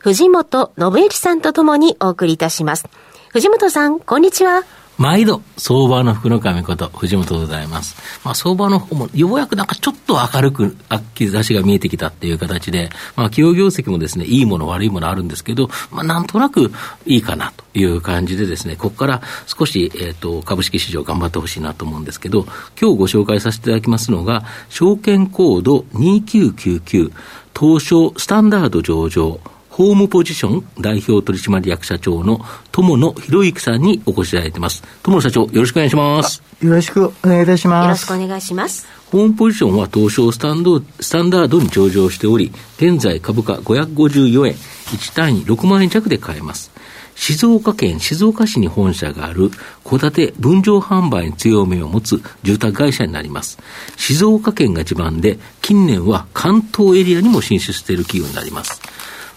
藤本信之さんとともにお送りいたします。藤本さん、こんにちは。毎度、相場の福の神こと、藤本でございます。まあ、相場の方も、ようやくなんかちょっと明るく、兆しが見えてきたっていう形で、まあ、企業業績もですね、いいもの、悪いものあるんですけど、まあ、なんとなくいいかなという感じでですね、ここから少し、えっ、ー、と、株式市場頑張ってほしいなと思うんですけど、今日ご紹介させていただきますのが、証券コード2999、東証スタンダード上場、ホームポジション代表取締役社長の友野博之さんにお越しいただいてます。友野社長、よろしくお願いします。よろしくお願いいたします。よろしくお願いします。ホームポジションは東証スタンドスタンダードに上場しており、現在株価554円、1単位6万円弱で買えます。静岡県静岡市に本社がある戸建て分譲販売に強みを持つ住宅会社になります。静岡県が地盤で、近年は関東エリアにも進出している企業になります。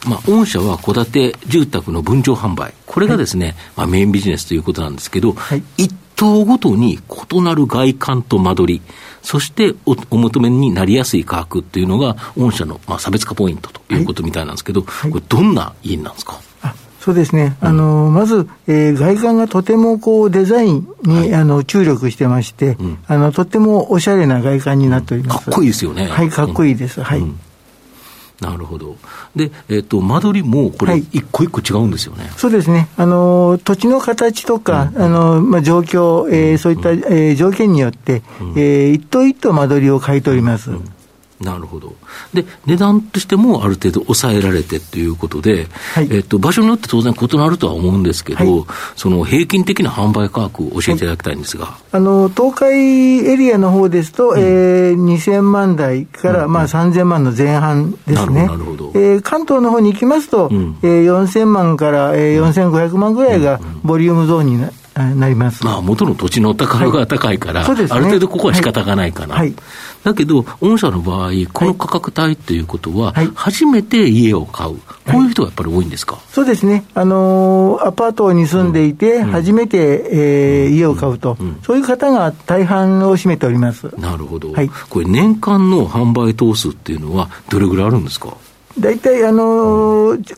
まあ、御社は戸建て住宅の分譲販売、これがですね、はい、まあ、メインビジネスということなんですけど、はい、一棟ごとに異なる外観と間取り、そしておお求めになりやすい価格っていうのが、御社の、まあ、差別化ポイントということみたいなんですけど、はい、これ、どんな家なんですか？そうですね、あのまず、えー、外観がとてもこうデザインに、はい、あの注力してまして、うん、あの、とてもおしゃれな外観になっております、かっこいいですよね。はい、かっこいいです。はい、うんなるほど。で、えっ、ー、と、間取りもこれ、一個一個違うんですよね、はい、そうですね。あの、土地の形とか、うん、あの、まあ、状況、えー、そういった、えー、条件によって、うん、えー、一棟一棟間取りを買い取ります。うんなるほど。で、値段としてもある程度抑えられてということで、はい、えっと、場所によって当然異なるとは思うんですけど、はい、その平均的な販売価格を教えていただきたいんですが。はい、あの、東海エリアの方ですと、うん、えー、2000万台から、うん、まあ3000万の前半ですね。なるほど。えー、関東の方に行きますと、うん、えー、4000万から、えー、4500万ぐらいがボリュームゾーンにななります。まあ、元の土地の高が高いから、はいね、ある程度ここは仕方がないかな。はい、だけど、御社の場合、この価格帯ということは、初めて家を買う、こういう人がやっぱり多いんですか、そうですね、あのー、アパートに住んでいて、初めて、えー、家を買うと、そういう方が大半を占めております。なるほど、はい、これ、年間の販売頭数っていうのは、どれぐらいあるんですか？大体、あのー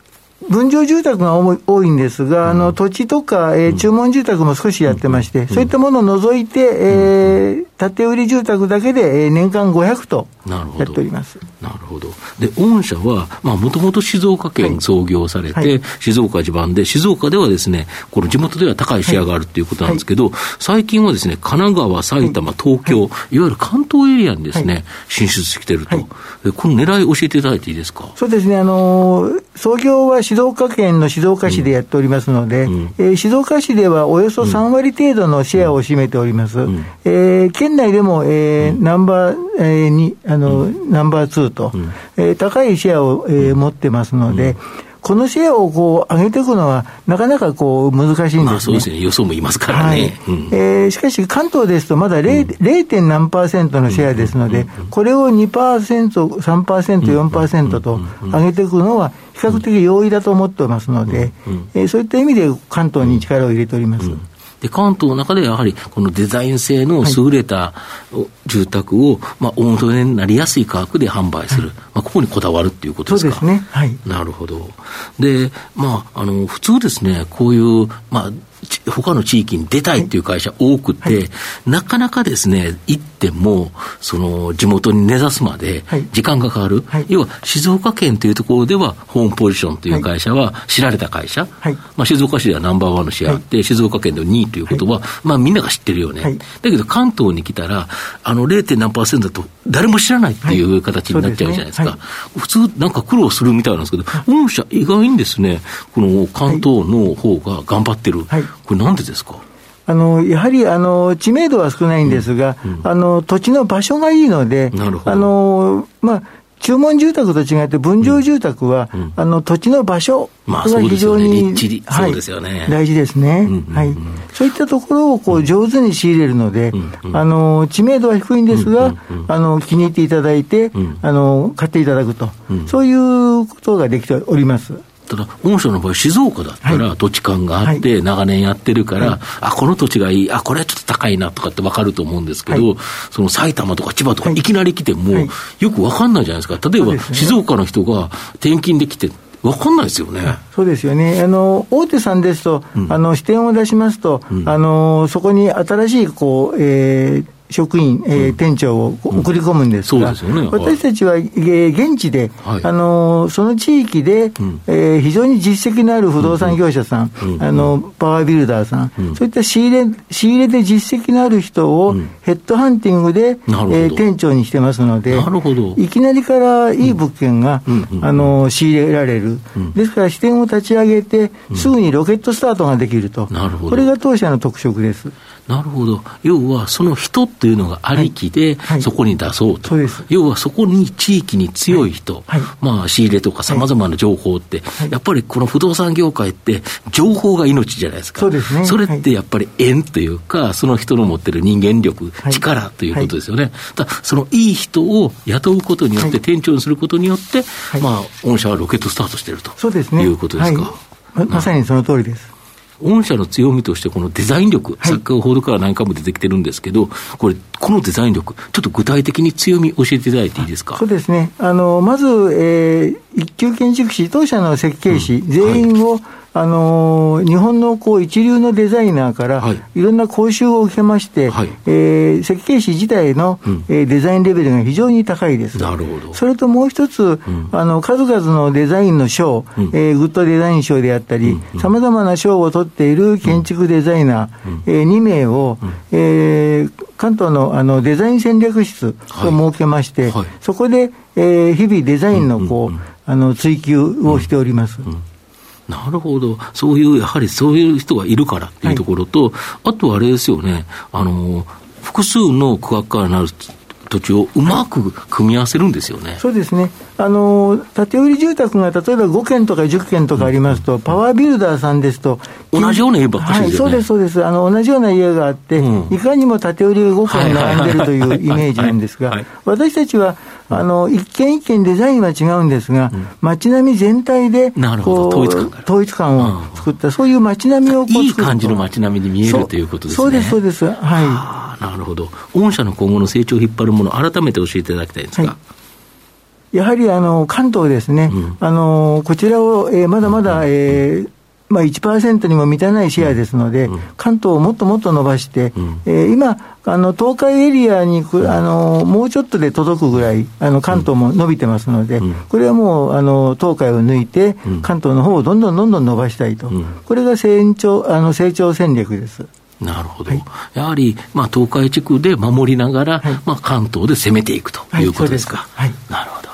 分譲住宅が多いんですが、あの土地とか、えー、注文住宅も少しやってまして、そういったものを除いて、えー、建て売り住宅だけで、えー、年間500とやっております。なるほど。で、御社は、もともと静岡県創業されて、はい。はい、静岡地盤で、静岡ではですね、この地元では高いシェアがあるっていうことなんですけど、はい、最近はですね、神奈川、埼玉、東京、い、わゆる関東エリアにですね、進出してきてると、この狙い教えていただいていいですか？そうですね、あのー、創業は静岡県の静岡市でやっておりますので、うん、えー、静岡市ではおよそ3割程度のシェアを占めております。うん、えー、県内でも、えー、ナンバー、えー、に、あの、うん、ナンバー2と、うん、えー、高いシェアを、えー、持ってますので、このシェアをこう上げていくのは、なかなかこう難しいんですね。まあ、そうですね、予想もいますからね。はい。うん、えー、しかし、関東ですと、まだ 0. 0. 何パーセントのシェアですので、これを2%、3%、4%と上げていくのは、比較的容易だと思ってますので、えー、そういった意味で関東に力を入れております。で関東の中でやはりこのデザイン性の優れた住宅を、まあ、大元になりやすい価格で販売する、はい、まあ、ここにこだわるっていうことですか？そうですね。はい。なるほど。で、まあ、あの、普通ですね、こういう、まあ、他の地域に出たいっていう会社多くて、はい。はい、なかなかですね、行っても、その地元に根ざすまで時間がかかる、はい、要は静岡県というところでは、ホームポジションという会社は知られた会社、まあ、静岡市ではナンバーワンのシェアで、静岡県で2位ということは、まあ、みんなが知ってるよね、だけど関東に来たら、あの 0. 何パーセントだと、誰も知らないっていう形になっちゃうじゃないですか、普通、なんか苦労するみたいなんですけど、御社、意外にですね、この関東の方が頑張ってる。これなんでですか？あのやはりあの知名度は少ないんですが、うんうん、あの土地の場所がいいので、あのまあ、注文住宅と違って分譲住宅は、うん、あの土地の場所が非常に、そうですよね、大事ですね、はい、そういったところをこう上手に仕入れるので、あの知名度は低いんですが、あの気に入っていただいて、あの買っていただくと、そういうことができております。ただ、御社の場合、静岡だったら土地勘があって、長年やってるから、はい、あ、この土地がいい、あ、これはちょっと高いなとかって分かると思うんですけど、はい、その埼玉とか千葉とかい。きなり来ても、よく分かんないじゃないですか。例えば、静岡の人が転勤で来て、分かんないですよね。そうですよね。あの、大手さんですと、うん、あの、支店を出しますと、うん、あの、そこに新しい、こう、えー、職員、えー、店長を送り込むんですが、うん。ね、私たちは、えー、現地で、はい、あのその地域で、うん、えー、非常に実績のある不動産業者さん、うん、あのパワービルダーさん、そういった仕入れ仕入れで実績のある人をヘッドハンティングで、えー、店長にしてますので、いきなりからいい物件が、あの仕入れられる、ですから支店を立ち上げて、すぐにロケットスタートができると、これが当社の特色です。なるほど。要は、その人っていうのがありきで、そこに出そうと。要は、そこに地域に強い人、まあ、仕入れとかさまざまな情報って、やっぱりこの不動産業界って、情報が命じゃないですか。そうですね。それってやっぱり縁というか、その人の持ってる人間力、力ということですよね。だそのいい人を雇うことによって、店長にすることによって、まあ、御社はロケットスタートしてると。そうですね。いうことですか。まさにその通りです。御社の強みとして、このデザイン力、はい、サッカー報道から何かも出てきてるんですけど、これ、このデザイン力、ちょっと具体的に強み、教えていただいていいですか？そうですね、あのまず、えー、一級建築士、当社の設計士、うん、全員を、はいあのー、日本のこう一流のデザイナーから、はい、いろんな講習を受けまして、はい、えー、設計士自体の、うん、えー、デザインレベルが非常に高いです。なるほど。それともう一つ、うん、あの、数々のデザインの賞、うん、えー、グッドデザイン賞であったり、さまざまな賞を取っている建築デザイナー、うん、えー、2名を、うん、えー、関東のあのデザイン戦略室を設けまして、はい、そこで、えー、日々デザインのこう、あの追求をしております。なるほど、そういう、やはりそういう人がいるからっていうところと、はい、あとあれですよね、あの複数の区画からなる土地をうまく組み合わせるんですよね。そうですね。あの、建売住宅が例えば5軒とか10軒とかありますと、うん、パワービルダーさんですと、同じような家ばっかりですよね、はい、そうです、そうです。あの、同じような家があって、うん、いかにも建売りが5軒並んでるというイメージなんですが、私たちは、あの、一軒一軒デザインは違うんですが、うん、街並み全体で、こう、統一感統一感を作った、そういう街並みをいい感じの街並みに見えるということですね。そうです、そうです。はい。なるほど。御社の今後の成長を引っ張るもの、改めて教えていただきたいんですが。はい。やはりあの関東ですね、うん、あのこちらを、えー、まだまだ、えーまあ、1%にも満たないシェアですので、うん、関東をもっともっと伸ばして、うん、えー、今、あの東海エリアにあのもうちょっとで届くぐらい、あの関東も伸びてますので、うん、これはもうあの東海を抜いて、関東の方をどんどんどんどん伸ばしたいと、これが成長あの成長戦略です。なるほど、はい、やはり、まあ、東海地区で守りながら、はい、まあ、関東で攻めていくということですか。はい、なるほど。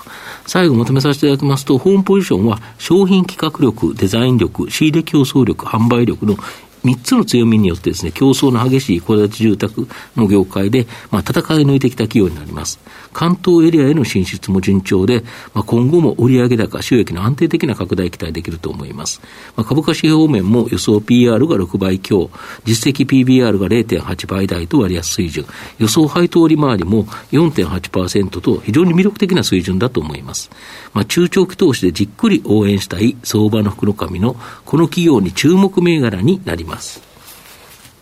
最後まとめさせていただきますと、ホームポジションは商品企画力、デザイン力、仕入れ競争力、販売力の3つの強みによってですね、競争の激しい戸建て住宅の業界で、まあ、戦い抜いてきた企業になります。関東エリアへの進出も順調で、まあ、今後も売上高、収益の安定的な拡大期待できると思います。まあ、株価指標面も予想 PR が6倍強、実績 PBR が0.8倍台と割安水準、予想配当利回りも4.8%と非常に魅力的な水準だと思います。まあ、中長期投資でじっくり応援したい相場の福の神のこの企業に注目銘柄になりますます。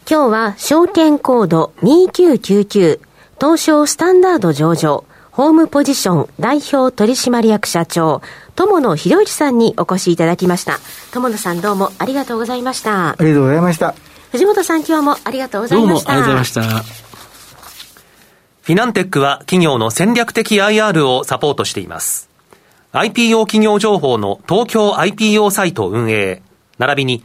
今日は証券コード2999東証スタンダード上場ホームポジション代表取締役社長友野博之さんにお越しいただきました。友野さんどうもありがとうございました。ありがとうございました。藤本さん今日もありがとうございました。どうもありがとうございました。フィナンテックは企業の戦略的 IR をサポートしています。IPO 企業情報の東京 IPO サイト運営。並びに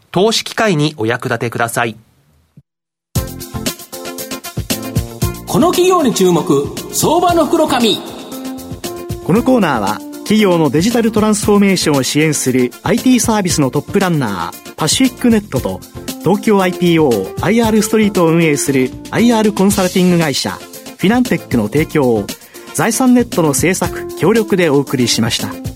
投資機会にお役立てください。この企業に注目、相場の袋紙。このコーナーは、企業のデジタルトランスフォーメーションを支援する IT サービスのトップランナー、パシフィックネットと、東京 IPO、IR ストリートを運営する IR コンサルティング会社、フィナンテックの提供を、財産ネットの制作、協力でお送りしました。